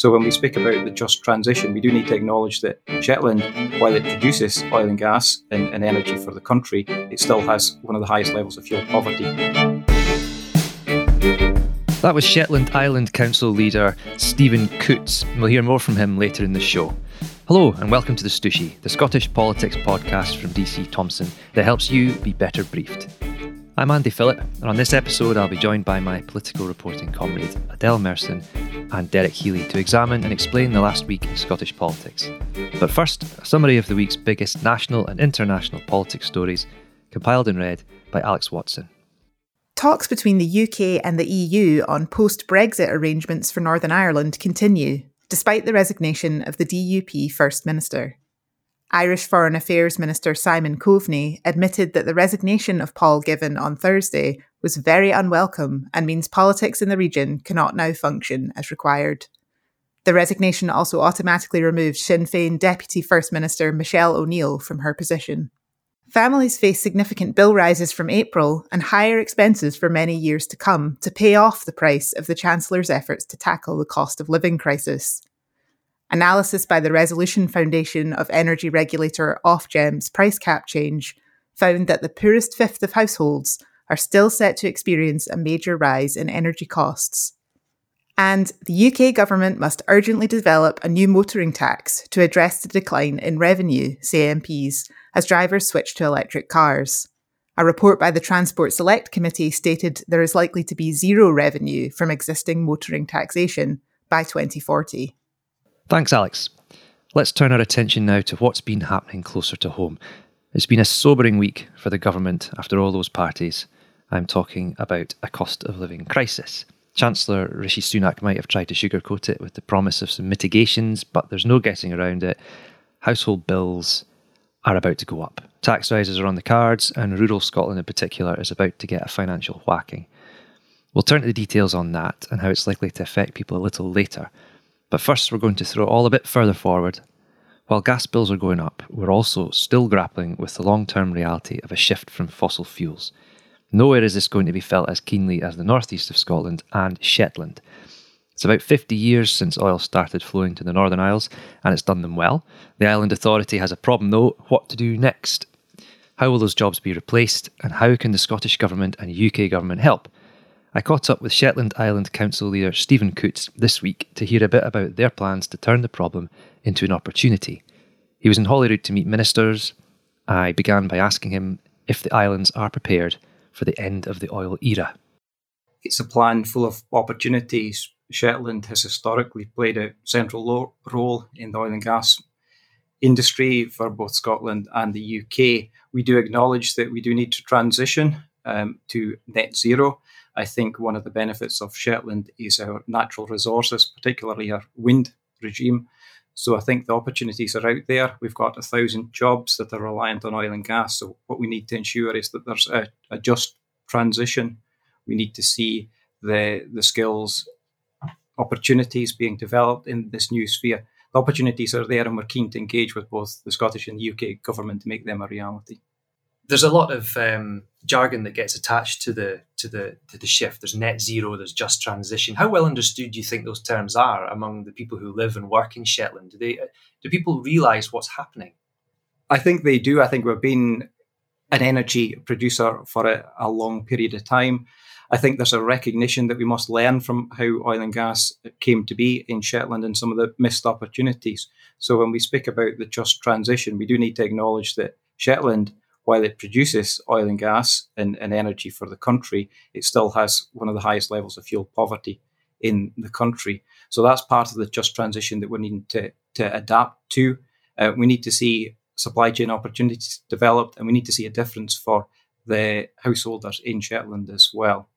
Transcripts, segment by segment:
So when we speak about the just transition, we do need to acknowledge that Shetland, while it produces oil and gas and, and energy for the country, it still has one of the highest levels of fuel poverty. That was Shetland Island Council leader Steven Coutts. We'll hear more from him later in the show. Hello, and welcome to The Stooshie, the Scottish politics podcast from DC Thomson that helps you be better briefed. I'm Andy Phillip, and on this episode, I'll be joined by my political reporting comrade Adele Merson and Derek Healy to examine and explain the last week in Scottish politics. But first, a summary of the week's biggest national and international politics stories, compiled and read by Alex Watson. Talks between the UK and the EU on post Brexit arrangements for Northern Ireland continue despite the resignation of the DUP First Minister. Irish Foreign Affairs Minister Simon Coveney admitted that the resignation of Paul Givan on Thursday was very unwelcome and means politics in the region cannot now function as required. The resignation also automatically removed Sinn Féin Deputy First Minister Michelle O'Neill from her position. Families face significant bill rises from April and higher expenses for many years to come to pay off the price of the Chancellor's efforts to tackle the cost of living crisis. Analysis by the Resolution Foundation of energy regulator Ofgem's price cap change found that the poorest fifth of households are still set to experience a major rise in energy costs. And the UK government must urgently develop a new motoring tax to address the decline in revenue, say MPs, as drivers switch to electric cars. A report by the Transport Select Committee stated there is likely to be zero revenue from existing motoring taxation by 2040. Thanks, Alex. Let's turn our attention now to what's been happening closer to home. It's been a sobering week for the government after all those parties. I'm talking about a cost of living crisis. Chancellor Rishi Sunak might have tried to sugarcoat it with the promise of some mitigations, but there's no getting around it. Household bills are about to go up. Tax rises are on the cards, and rural Scotland in particular is about to get a financial whacking. We'll turn to the details on that and how it's likely to affect people a little later. But first, we're going to throw all a bit further forward. While gas bills are going up, we're also still grappling with the long term reality of a shift from fossil fuels. Nowhere is this going to be felt as keenly as the northeast of Scotland and Shetland. It's about 50 years since oil started flowing to the Northern Isles, and it's done them well. The Island Authority has a problem though what to do next? How will those jobs be replaced, and how can the Scottish Government and UK Government help? I caught up with Shetland Island Council leader Steven Coutts this week to hear a bit about their plans to turn the problem into an opportunity. He was in Holyrood to meet ministers. I began by asking him if the islands are prepared for the end of the oil era. It's a plan full of opportunities, Shetland has historically played a central lo- role in the oil and gas industry for both Scotland and the UK. We do acknowledge that we do need to transition um, to net zero. I think one of the benefits of Shetland is our natural resources, particularly our wind regime. So I think the opportunities are out there. We've got a thousand jobs that are reliant on oil and gas. So what we need to ensure is that there's a, a just transition. We need to see the the skills opportunities being developed in this new sphere. The opportunities are there, and we're keen to engage with both the Scottish and the UK government to make them a reality. There's a lot of um, jargon that gets attached to the to the to the shift. There's net zero. There's just transition. How well understood do you think those terms are among the people who live and work in Shetland? Do they do people realise what's happening? I think they do. I think we've been an energy producer for a, a long period of time. I think there's a recognition that we must learn from how oil and gas came to be in Shetland and some of the missed opportunities. So when we speak about the just transition, we do need to acknowledge that Shetland, while it produces oil and gas and, and energy for the country, it still has one of the highest levels of fuel poverty in the country. So that's part of the just transition that we need to, to adapt to. Uh, we need to see supply chain opportunities developed, and we need to see a difference for the householders in Shetland as well.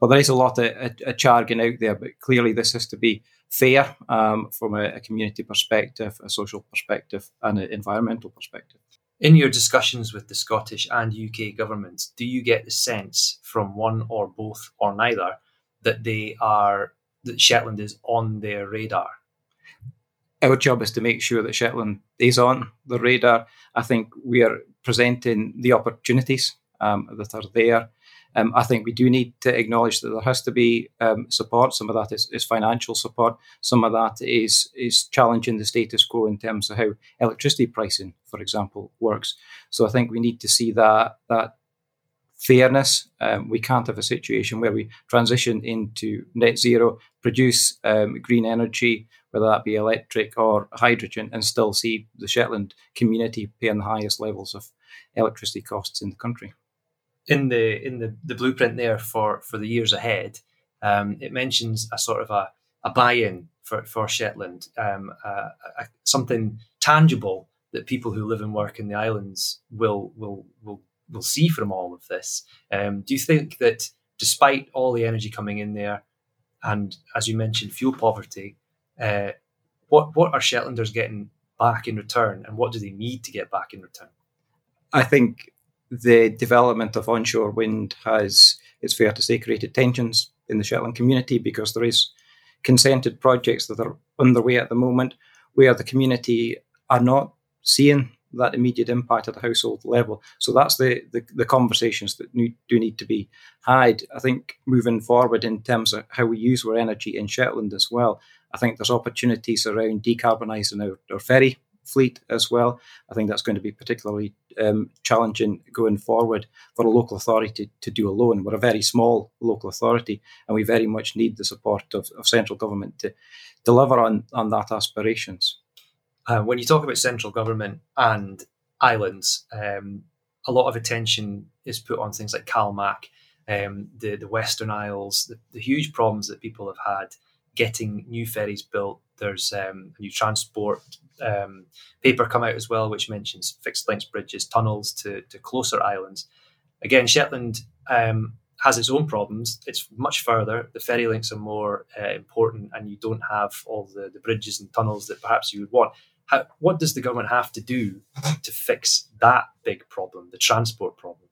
Well, there is a lot of, of, jargon out there, but clearly this has to be fair um, from a, a, community perspective, a social perspective, and an environmental perspective. In your discussions with the Scottish and UK governments, do you get the sense from one or both or neither that they are that Shetland is on their radar? Our job is to make sure that Shetland is on the radar. I think we are presenting the opportunities um, that are there Um, I think we do need to acknowledge that there has to be um, support. Some of that is, is, financial support. Some of that is is challenging the status quo in terms of how electricity pricing, for example, works. So I think we need to see that that fairness. Um, we can't have a situation where we transition into net zero, produce um, green energy, whether that be electric or hydrogen, and still see the Shetland community paying the highest levels of electricity costs in the country. In the in the, the blueprint there for for the years ahead, um, it mentions a sort of a, a buy-in for for Shetland, um, a, something tangible that people who live and work in the islands will will will will see from all of this. Um, do you think that despite all the energy coming in there, and as you mentioned, fuel poverty, uh, what what are Shetlanders getting back in return, and what do they need to get back in return? I think the development of onshore wind has, it's fair to say, created tensions in the Shetland community because there is consented projects that are underway at the moment where the community are not seeing that immediate impact at the household level. So that's the, the, the conversations that need, do need to be had. I think moving forward in terms of how we use our energy in Shetland as well, I think there's opportunities around decarbonising our, our ferry fleet as well. I think that's going to be particularly um, challenging going forward for a local authority to, to, do alone. We're a very small local authority, and we very much need the support of, of central government to deliver on, on that aspirations. Uh, when you talk about central government and islands, um, a lot of attention is put on things like CalMac, um, the the Western Isles, the, the, huge problems that people have had getting new ferries built. There's um, a new transport um, paper come out as well, which mentions fixed length bridges, tunnels to, to closer islands. Again, Shetland um, has its own problems. It's much further. The ferry links are more uh, important, and you don't have all the, the bridges and tunnels that perhaps you would want. How, what does the government have to do to fix that big problem, the transport problem?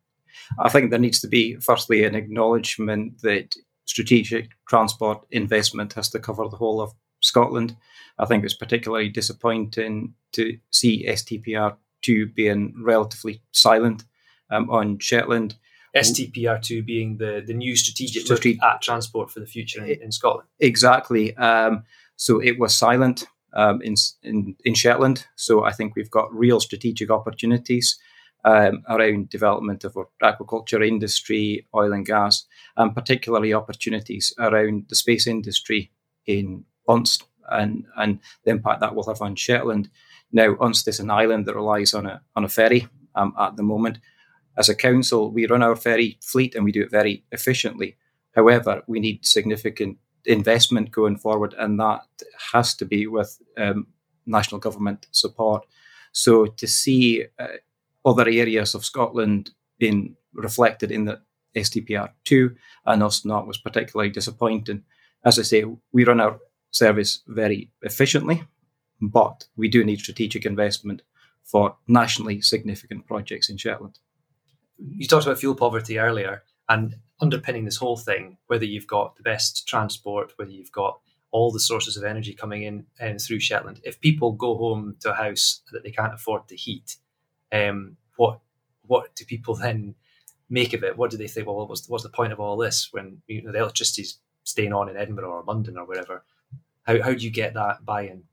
I think there needs to be, firstly, an acknowledgement that strategic transport investment has to cover the whole of Scotland. I think it's particularly disappointing to see STPR2 being relatively silent um, on Shetland. STPR2 being the, the new strategic Strate- at transport for the future in, in Scotland. Exactly. Um, so it was silent um, in, in, in Shetland. So I think we've got real strategic opportunities um, around development of our aquaculture industry, oil and gas, and particularly opportunities around the space industry in Unst and, and the impact that will have on Shetland. Now, Unst is an island that relies on a, on a ferry um, at the moment. As a council, we run our ferry fleet and we do it very efficiently. However, we need significant investment going forward, and that has to be with um, national government support. So to see uh, other areas of Scotland being reflected in the STPR two and us not was particularly disappointing. As I say, we run our service very efficiently, but we do need strategic investment for nationally significant projects in Shetland. You talked about fuel poverty earlier, and underpinning this whole thing, whether you've got the best transport, whether you've got all the sources of energy coming in and through Shetland, if people go home to a house that they can't afford to heat, um, what what do people then make of it? What do they think? Well, what's, what's the point of all this when you know, the electricity's staying on in Edinburgh or London or wherever? How, how do you get that buy-in?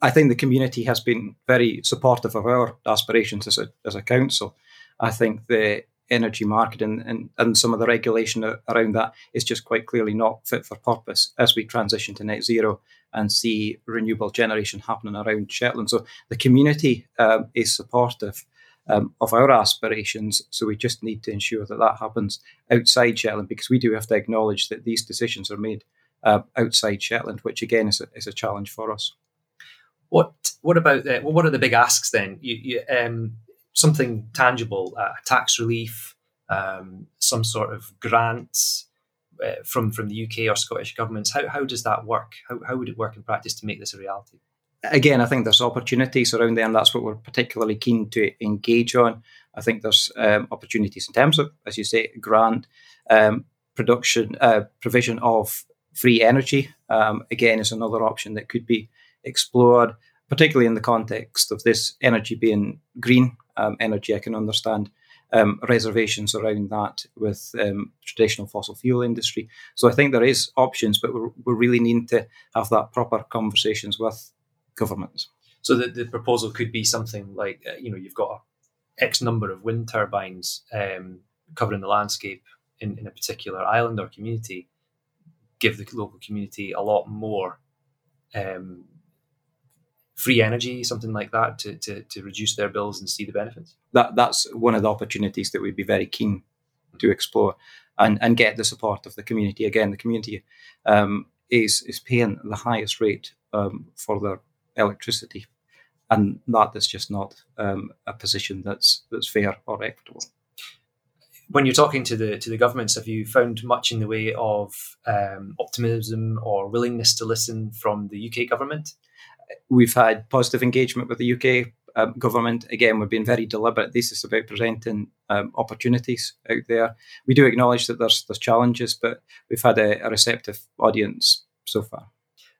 I think the community has been very supportive of our aspirations as a, as a council. I think the energy market and, and, and some of the regulation around that is just quite clearly not fit for purpose as we transition to net zero and see renewable generation happening around Shetland. So the community um, is supportive um, of our aspirations. So we just need to ensure that that happens outside Shetland because we do have to acknowledge that these decisions are made uh, outside Shetland, which again is a, is a challenge for us. What what about the, well, what are the big asks then? You, you, um, something tangible, uh, tax relief, um, some sort of grants uh, from from the UK or Scottish governments. How how does that work? How how would it work in practice to make this a reality? Again, I think there's opportunities around there, and that's what we're particularly keen to engage on. I think there's um, opportunities in terms of, as you say, grant um, production, uh, provision of free energy. Um, again, is another option that could be explored, particularly in the context of this energy being green um, energy. I can understand um, reservations around that with um, traditional fossil fuel industry. So I think there is options, but we're, really need to have that proper conversations with governments. So the, the proposal could be something like, uh, you know, you've got X number of wind turbines um, covering the landscape in, in a particular island or community, give the local community a lot more um, free energy, something like that, to, to, to reduce their bills and see the benefits? That that's one of the opportunities that we'd be very keen to explore and, and get the support of the community. Again, the community um, is is paying the highest rate um, for their electricity, and that is just not um, a position that's that's fair or equitable. When you're talking to the to the governments, have you found much in the way of um, optimism or willingness to listen from the UK government? We've had positive engagement with the UK um, government. Again, we've been very deliberate. This is about presenting um, opportunities out there. We do acknowledge that there's there's challenges, but we've had a, a, receptive audience so far.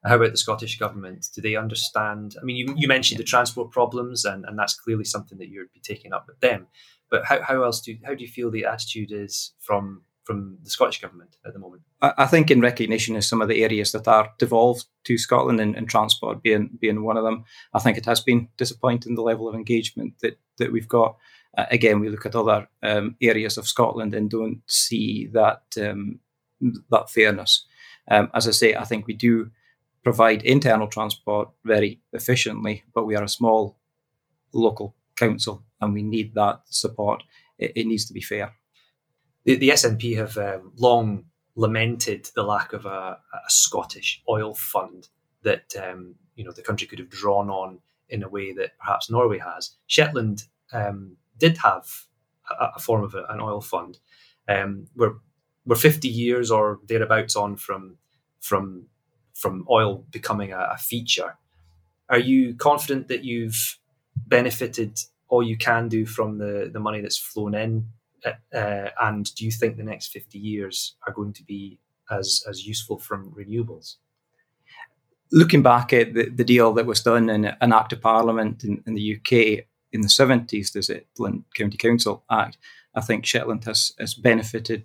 How about the Scottish government? Do they understand? I mean, you, you mentioned the transport problems, and, and that's clearly something that you'd be taking up with them. But how, how else do you, how do you feel the attitude is from from the Scottish government at the moment? I, think in recognition of some of the areas that are devolved to Scotland and, and, transport being being one of them, I think it has been disappointing the level of engagement that that we've got. Uh, again, we look at other um, areas of Scotland and don't see that um, that fairness. Um, as I say, I think we do provide internal transport very efficiently, but we are a small local council and we need that support. It, it needs to be fair the, the SNP have um, long lamented the lack of a, a Scottish oil fund that um, you know the country could have drawn on in a way that perhaps Norway has. Shetland um, did have a, a, form of a, an oil fund. Um, we're we're 50 years or thereabouts on from from from oil becoming a, a feature. Are you confident that you've benefited all you can do from the, the money that's flown in uh, and do you think the next 50 years are going to be as, as useful from renewables? Looking back at the, the deal that was done in an Act of Parliament in, in the UK in the 70s, the Shetland County Council Act, I think Shetland has, has benefited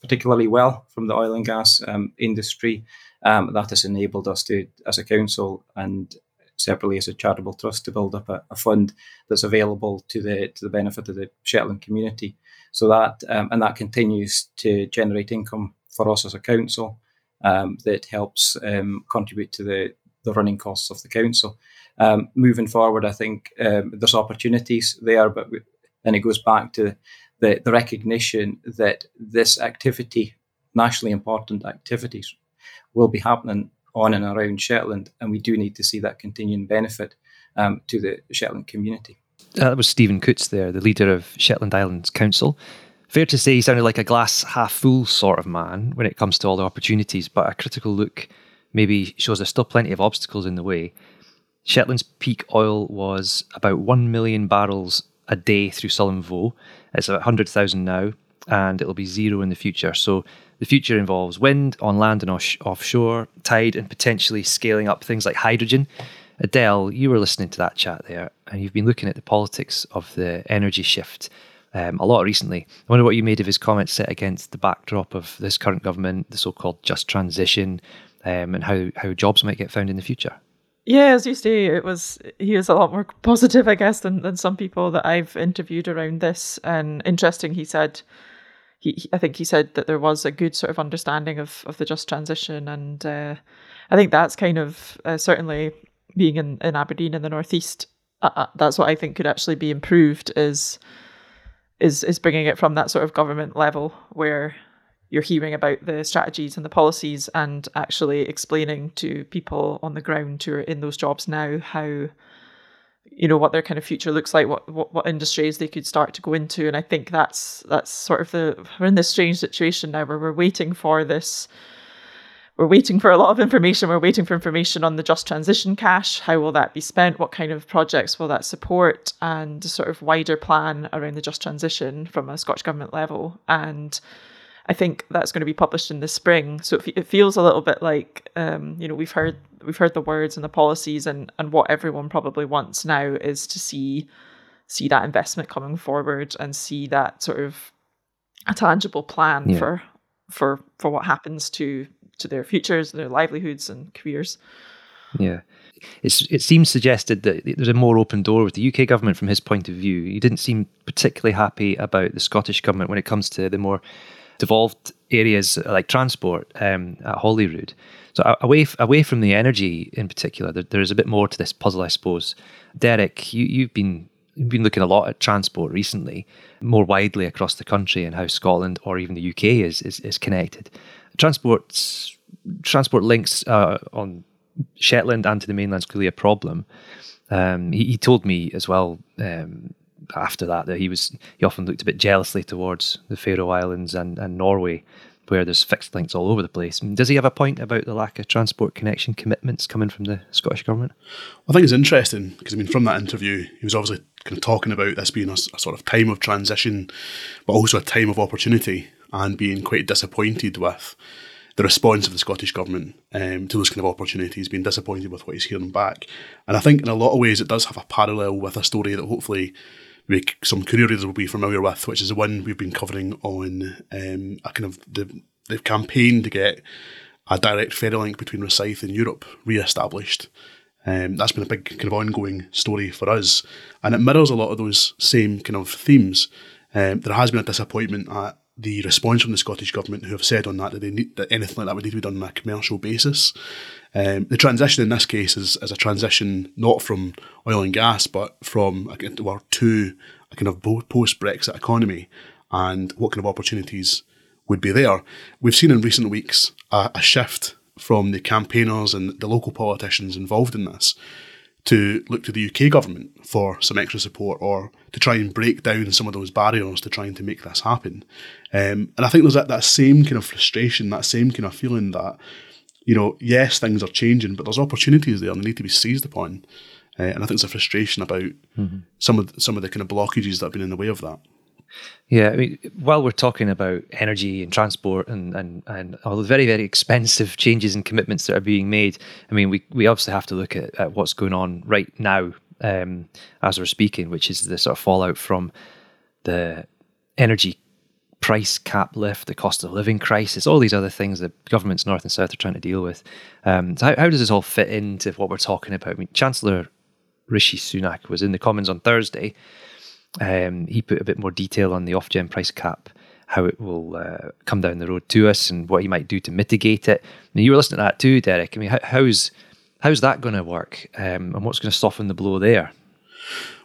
particularly well from the oil and gas um, industry. Um, that has enabled us to, as a council and separately as a charitable trust, to build up a, a, fund that's available to the to the benefit of the Shetland community. So that um, and that continues to generate income for us as a council um, that helps um, contribute to the the running costs of the council. Um, moving forward, I think um, there's opportunities there, but then it goes back to the, the recognition that this activity, nationally important activities, will be happening on and around Shetland, and we do need to see that continuing benefit um, to the Shetland community. Uh, that was Steven Coutts there, the leader of Shetland Islands Council. Fair to say he sounded like a glass half full sort of man when it comes to all the opportunities, but a critical look maybe shows there's still plenty of obstacles in the way. Shetland's peak oil was about 1 million barrels a day through Sullom Voe. It's about 100,000 now, and it'll be zero in the future. So the future involves wind on land and off- offshore, tide, and potentially scaling up things like hydrogen. Adele, you were listening to that chat there, and you've been looking at the politics of the energy shift um, a lot recently. I wonder what you made of his comments set against the backdrop of this current government, the so-called just transition, um, and how how jobs might get found in the future. Yeah, as you say, it was he was a lot more positive, I guess, than, than some people that I've interviewed around this. And interesting, he said he, I think he said that there was a good sort of understanding of of the just transition, and uh, I think that's kind of uh, certainly being in, in Aberdeen in the northeast, uh, uh, that's what I think could actually be improved is is is bringing it from that sort of government level where you're hearing about the strategies and the policies and actually explaining to people on the ground who are in those jobs now how you know what their kind of future looks like what, what what industries they could start to go into. And i think that's that's sort of the we're in this strange situation now where we're waiting for this we're waiting for a lot of information. We're waiting for information on the just transition cash. How will that be spent? What kind of projects will that support? And a sort of wider plan around the just transition from a Scottish Government level. And I think that's going to be published in the spring. So it, it feels a little bit like, um, you know, we've heard we've heard the words and the policies, and and what everyone probably wants now is to see see that investment coming forward and see that sort of a tangible plan yeah. for for for what happens to to their futures, their livelihoods and careers. Yeah. It's, it seems suggested that there's a more open door with the UK government from his point of view. He didn't seem particularly happy about the Scottish government when it comes to the more devolved areas like transport um, at Holyrood. So away away from the energy in particular, there, there is a bit more to this puzzle, I suppose. Derek, you, you've been you've been looking a lot at transport recently, more widely across the country, and how Scotland or even the UK is is, is connected. Transport transport links uh, on Shetland and to the mainland is clearly a problem. Um, he, he, told me as well um, after that that he was he often looked a bit jealously towards the Faroe Islands and, and Norway, where there's fixed links all over the place. does he have a point about the lack of transport connection commitments coming from the Scottish government? I think it's interesting because I mean, from that interview, he was obviously kind of talking about this being a, a sort of time of transition, but also a time of opportunity, and being quite disappointed with the response of the Scottish Government um, to those kind of opportunities, being disappointed with what he's hearing back. And I think in a lot of ways it does have a parallel with a story that hopefully we, some Courier readers will be familiar with, which is the one we've been covering on um, a kind of the, the campaign to get a direct ferry link between Rosyth and Europe re-established. Um, that's been a big kind of ongoing story for us, and it mirrors a lot of those same kind of themes. Um, there has been a disappointment at the response from the Scottish Government, who have said on that that they need that anything like that would need to be done on a commercial basis. Um, the transition in this case is, is a transition not from oil and gas, but from or to a kind of post Brexit economy, and what kind of opportunities would be there. We've seen in recent weeks a, a shift from the campaigners and the local politicians involved in this to look to the UK government for some extra support or to try and break down some of those barriers to trying to make this happen. Um, and I think there's that, that same kind of frustration, that same kind of feeling that, you know, yes, things are changing, but there's opportunities there and they need to be seized upon. Uh, and I think there's a frustration about mm-hmm. some of some of the kind of blockages that have been in the way of that. Yeah, I mean, while we're talking about energy and transport and, and, and all the very, very expensive changes and commitments that are being made, I mean, we, we obviously have to look at, at what's going on right now um, as we're speaking, which is the sort of fallout from the energy price cap lift, the cost of living crisis, all these other things that governments north and south are trying to deal with. Um, so how, how does this all fit into what we're talking about? I mean, Chancellor Rishi Sunak was in the Commons on Thursday um, he put a bit more detail on the Ofgem price cap, how it will uh, come down the road to us, and what he might do to mitigate it. Now, you were listening to that too, Derek. I mean, how, how's how's that going to work, um, and what's going to soften the blow there?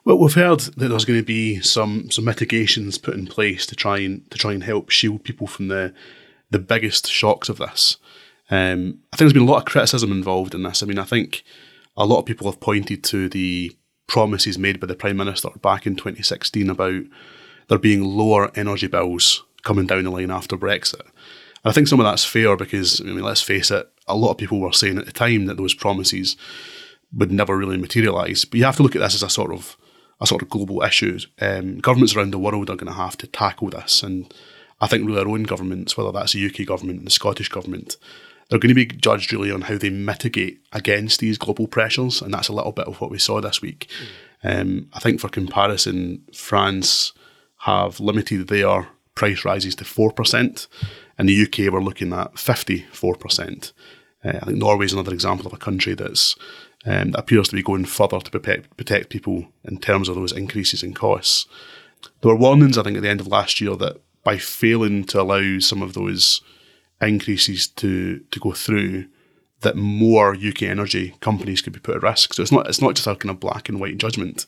Well, we've heard that there's going to be some some mitigations put in place to try and to try and help shield people from the the biggest shocks of this. Um, I think there's been a lot of criticism involved in this. I mean, I think a lot of people have pointed to the promises made by the Prime Minister back in 2016 about there being lower energy bills coming down the line after Brexit. And I think some of that's fair because, I mean, let's face it, a lot of people were saying at the time that those promises would never really materialise. But you have to look at this as a sort of a sort of global issue. Um, governments around the world are going to have to tackle this, and I think really our own governments, whether that's the UK government and the Scottish government, they're going to be judged really on how they mitigate against these global pressures, and that's a little bit of what we saw this week. Mm. Um, I think for comparison, France have limited their price rises to four percent. In the UK, we're looking at fifty-four percent. Uh, I think Norway is another example of a country that's um, that appears to be going further to protect, protect people in terms of those increases in costs. There were warnings, I think, at the end of last year that by failing to allow some of those increases to to go through, that more UK energy companies could be put at risk. So it's not it's not just a kind of black and white judgment.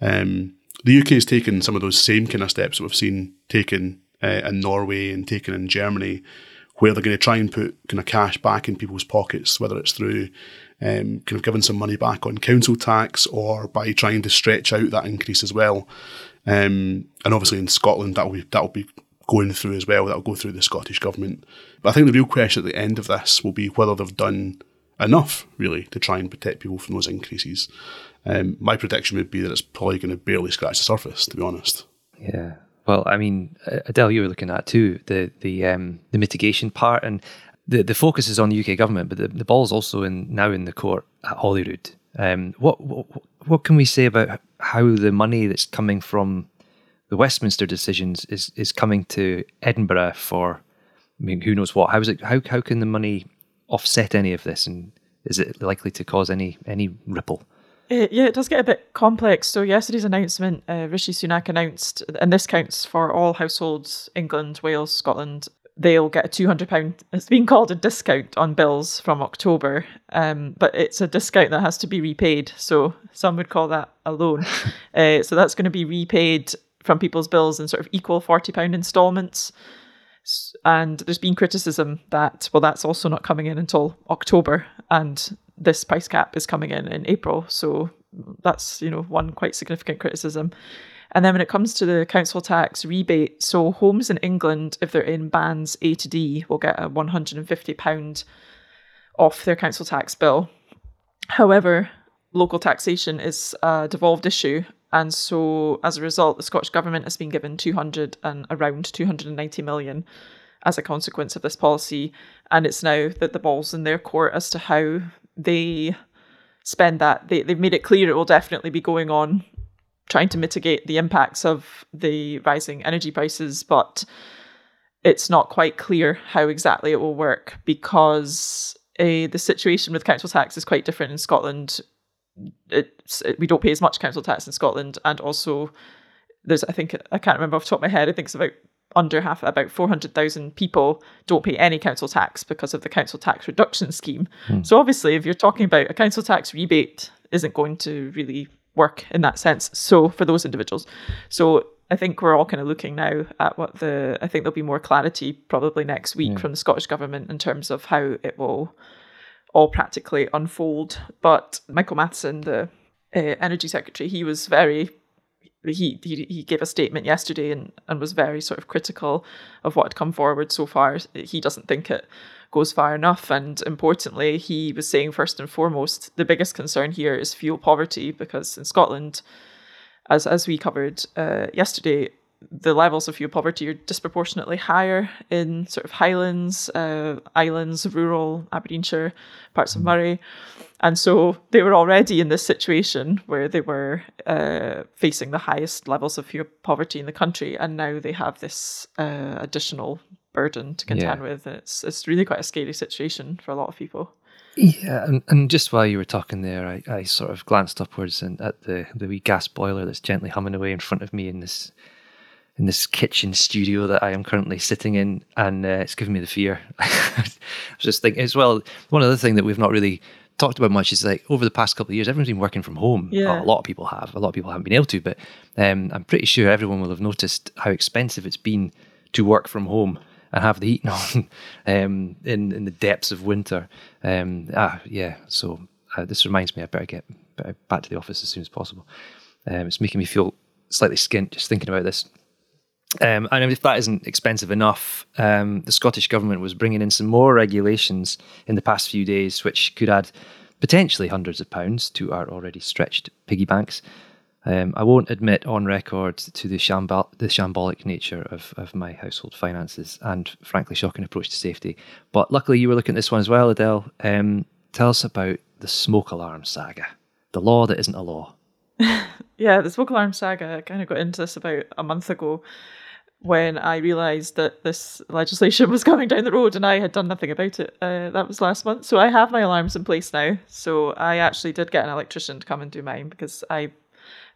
Um, the UK has taken some of those same kind of steps that we've seen taken uh, in Norway and taken in Germany, where they're going to try and put kind of cash back in people's pockets, whether it's through um, kind of giving some money back on council tax or by trying to stretch out that increase as well. Um, and obviously in Scotland, that will be that will be going through as well. That'll go through the Scottish Government. But I think the real question at the end of this will be whether they've done enough, really, to try and protect people from those increases. Um, my prediction would be that it's probably going to barely scratch the surface, to be honest. Yeah. Well, I mean, Adele, you were looking at too the the um, the mitigation part, and the the focus is on the UK government, but the, the ball's also in now in the court at Holyrood. Um, what, what what can we say about how the money that's coming from the Westminster decisions is is coming to Edinburgh for I mean who knows what how is it how how can the money offset any of this and is it likely to cause any any ripple? It, yeah, it does get a bit complex. So yesterday's announcement, uh, Rishi Sunak announced, and this counts for all households, England, Wales, Scotland. They'll get a two hundred pound. It's been called a discount on bills from October, um, but it's a discount that has to be repaid. So some would call that a loan. uh, so that's going to be repaid from people's bills in sort of equal forty pound instalments. And there's been criticism that well, that's also not coming in until October, and this price cap is coming in in April. So that's you know one quite significant criticism. And then when it comes to the council tax rebate, so homes in England, if they're in bands A to D, will get a £150 off their council tax bill. However, local taxation is a devolved issue. And so as a result, the Scottish Government has been given 200 and around 290 million as a consequence of this policy. And it's now that the ball's in their court as to how they spend that. They, they've made it clear it will definitely be going on trying to mitigate the impacts of the rising energy prices, but it's not quite clear how exactly it will work because uh, the situation with council tax is quite different in Scotland. It's, it, we don't pay as much council tax in Scotland, and also there's I think I can't remember off the top of my head. I think it's about under half, about 400,000 people don't pay any council tax because of the council tax reduction scheme. Hmm. So obviously, if you're talking about a council tax rebate, isn't going to really work in that sense. So for those individuals, so I think we're all kind of looking now at what the. I think there'll be more clarity probably next week yeah. from the Scottish government in terms of how it will all practically unfold. But Michael Matheson, the uh, energy secretary, he was very. He, he he gave a statement yesterday and, and was very sort of critical of what had come forward so far. He doesn't think it goes far enough. And importantly, he was saying first and foremost, the biggest concern here is fuel poverty because in Scotland, as as we covered uh, yesterday, the levels of fuel poverty are disproportionately higher in sort of highlands, uh, islands, rural Aberdeenshire, parts of Moray. And so they were already in this situation where they were uh, facing the highest levels of fuel poverty in the country. And now they have this uh, additional burden to contend yeah. with. It's it's really quite a scary situation for a lot of people. Yeah, and, and just while you were talking there, I, I sort of glanced upwards and at the the wee gas boiler that's gently humming away in front of me in this in this kitchen studio that I am currently sitting in, and uh, it's giving me the fear. I was just thinking as well. One other thing that we've not really talked about much is like over the past couple of years, everyone's been working from home. Yeah. A lot of people have. A lot of people haven't been able to, but um, I'm pretty sure everyone will have noticed how expensive it's been to work from home and have the heating on um, in in the depths of winter. Um, ah, yeah. So uh, this reminds me, I better get back to the office as soon as possible. Um, it's making me feel slightly skint just thinking about this. Um, and if that isn't expensive enough, um, the Scottish government was bringing in some more regulations in the past few days, which could add potentially hundreds of pounds to our already stretched piggy banks. Um, I won't admit on record to the, shambol- the shambolic nature of, of my household finances and, frankly, shocking approach to safety. But luckily, you were looking at this one as well, Adele. Um, tell us about the smoke alarm saga, the law that isn't a law. yeah, this smoke alarm saga. I kind of got into this about a month ago when I realised that this legislation was coming down the road and I had done nothing about it. Uh, that was last month. So I have my alarms in place now. So I actually did get an electrician to come and do mine because I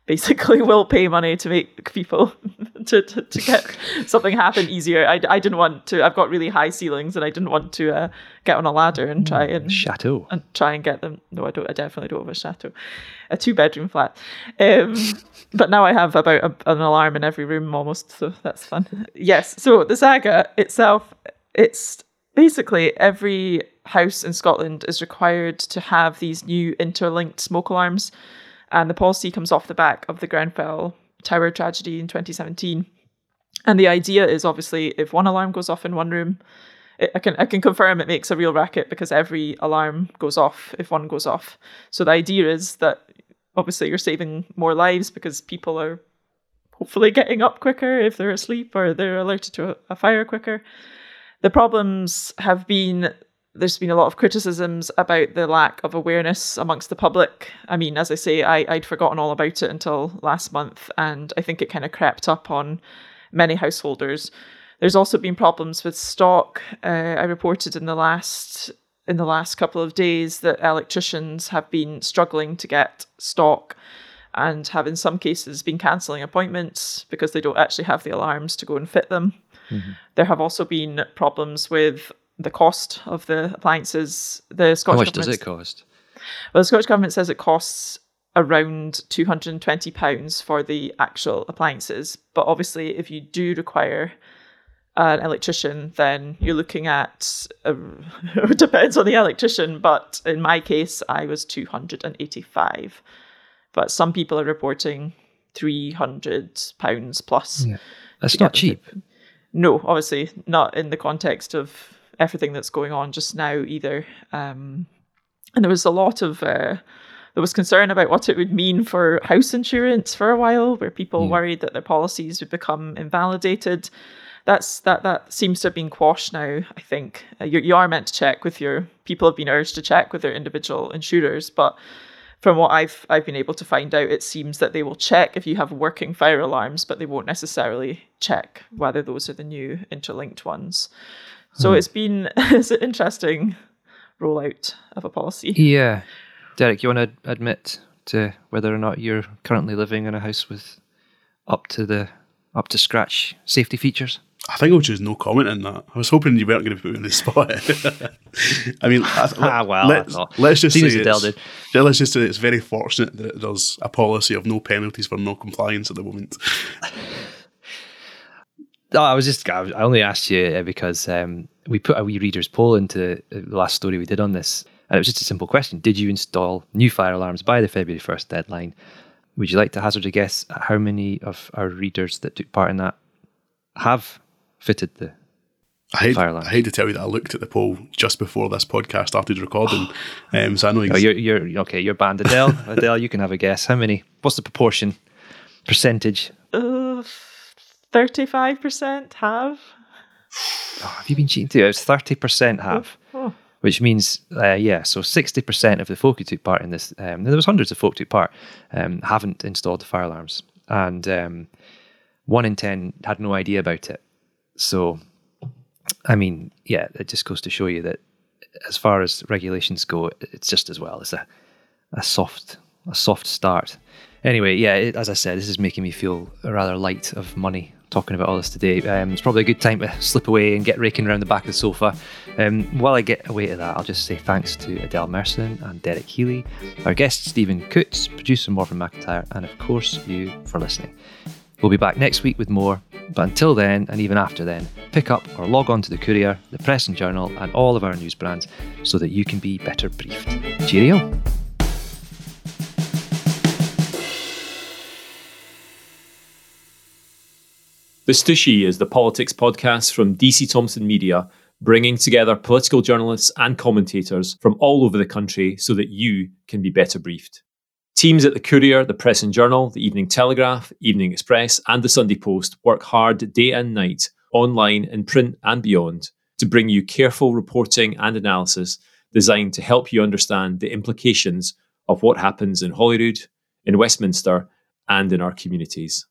basically will pay money to make people to, to, to, get something happen easier. I, I didn't want to. I've got really high ceilings, and I didn't want to uh, get on a ladder and try and chateau and try and get them. No, I don't. I definitely don't have a chateau, a two bedroom flat. Um, but now I have about a, an alarm in every room almost, so that's fun. Yes. So the saga itself, it's basically every house in Scotland is required to have these new interlinked smoke alarms and the policy comes off the back of the Grenfell Tower tragedy in 2017. And the idea is obviously if one alarm goes off in one room, it, I can I can confirm it makes a real racket because every alarm goes off if one goes off. So the idea is that obviously you're saving more lives because people are hopefully getting up quicker if they're asleep or they're alerted to a, a fire quicker. The problems have been there's been a lot of criticisms about the lack of awareness amongst the public. I mean, as I say, I, I'd forgotten all about it until last month, and I think it kind of crept up on many householders. There's also been problems with stock. Uh, I reported in the last in the last couple of days that electricians have been struggling to get stock and have in some cases been cancelling appointments because they don't actually have the alarms to go and fit them. Mm-hmm. There have also been problems with the cost of the appliances. The Scottish How much does it cost? Well, the Scottish government says it costs around two hundred and twenty pounds for the actual appliances. But obviously, if you do require an electrician, then you're looking at uh, it depends on the electrician. But in my case, I was two hundred and eighty-five. But some people are reporting three hundred pounds plus. Yeah. That's not cheap. No, obviously not in the context of everything that's going on just now either. Um, and there was a lot of uh, there was concern about what it would mean for house insurance for a while, where people yeah. worried that their policies would become invalidated. That's that that seems to have been quashed now. I think uh, you, you are meant to check with your people have been urged to check with their individual insurers, but from what I've I've been able to find out, it seems that they will check if you have working fire alarms, but they won't necessarily check whether those are the new interlinked ones. So hmm. it's been it's an interesting rollout of a policy. Yeah. Derek, you want to admit to whether or not you're currently living in a house with up to the up to scratch safety features? I think I'll choose no comment on that. I was hoping you weren't going to put me on the spot. I mean, I, ah, well, let, us just say it's, let's just say it's very fortunate that there's a policy of no penalties for no compliance at the moment. No, I was just, I only asked you uh, because um, we put a wee reader's poll into the last story we did on this. And it was just a simple question Did you install new fire alarms by the February 1st deadline? Would you like to hazard a guess at how many of our readers that took part in that have fitted the I hate, I hate to tell you that I looked at the poll just before this podcast started recording, um, so I know. Ex- oh, you're, you're okay. You're banned, Adele. Adele, you can have a guess. How many? What's the proportion, percentage? Uh, Thirty-five percent have. Oh, have you been cheating too? It was thirty percent have. Oh, oh. Which means, uh, yeah, so 60% of the folk who took part in this, um, there was hundreds of folk who took part, um, haven't installed the fire alarms. And um, one in 10 had no idea about it. So, I mean, yeah, it just goes to show you that as far as regulations go, it's just as well. It's a, a soft, a soft start. Anyway, yeah, it, as I said, this is making me feel rather light of money talking about all this today. Um, it's probably a good time to slip away and get raking around the back of the sofa. Um, while I get away to that, I'll just say thanks to Adele Merson and Derek Healy, our guest Steven Coutts, producer Morven McIntyre, and of course you for listening. We'll be back next week with more, but until then, and even after then, pick up or log on to the Courier, the Press and Journal, and all of our news brands so that you can be better briefed. Cheerio! The Stooshie is the politics podcast from DC Thomson Media, bringing together political journalists and commentators from all over the country so that you can be better briefed. Teams at the Courier, the Press and Journal, the Evening Telegraph, Evening Express, and the Sunday Post work hard day and night, online, in print, and beyond, to bring you careful reporting and analysis designed to help you understand the implications of what happens in Holyrood, in Westminster, and in our communities.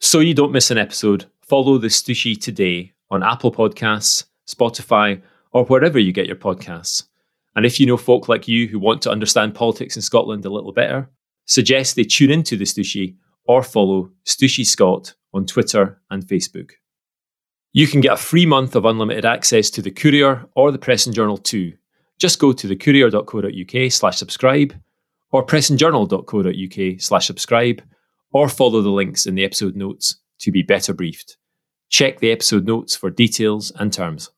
So you don't miss an episode, follow the Stooshie today on Apple Podcasts, Spotify, or wherever you get your podcasts. And if you know folk like you who want to understand politics in Scotland a little better, suggest they tune into the Stooshie or follow Stooshie Scott on Twitter and Facebook. You can get a free month of unlimited access to the Courier or the Press and Journal too. Just go to thecourier.co.uk slash subscribe or pressandjournal.co.uk slash subscribe or follow the links in the episode notes to be better briefed. Check the episode notes for details and terms.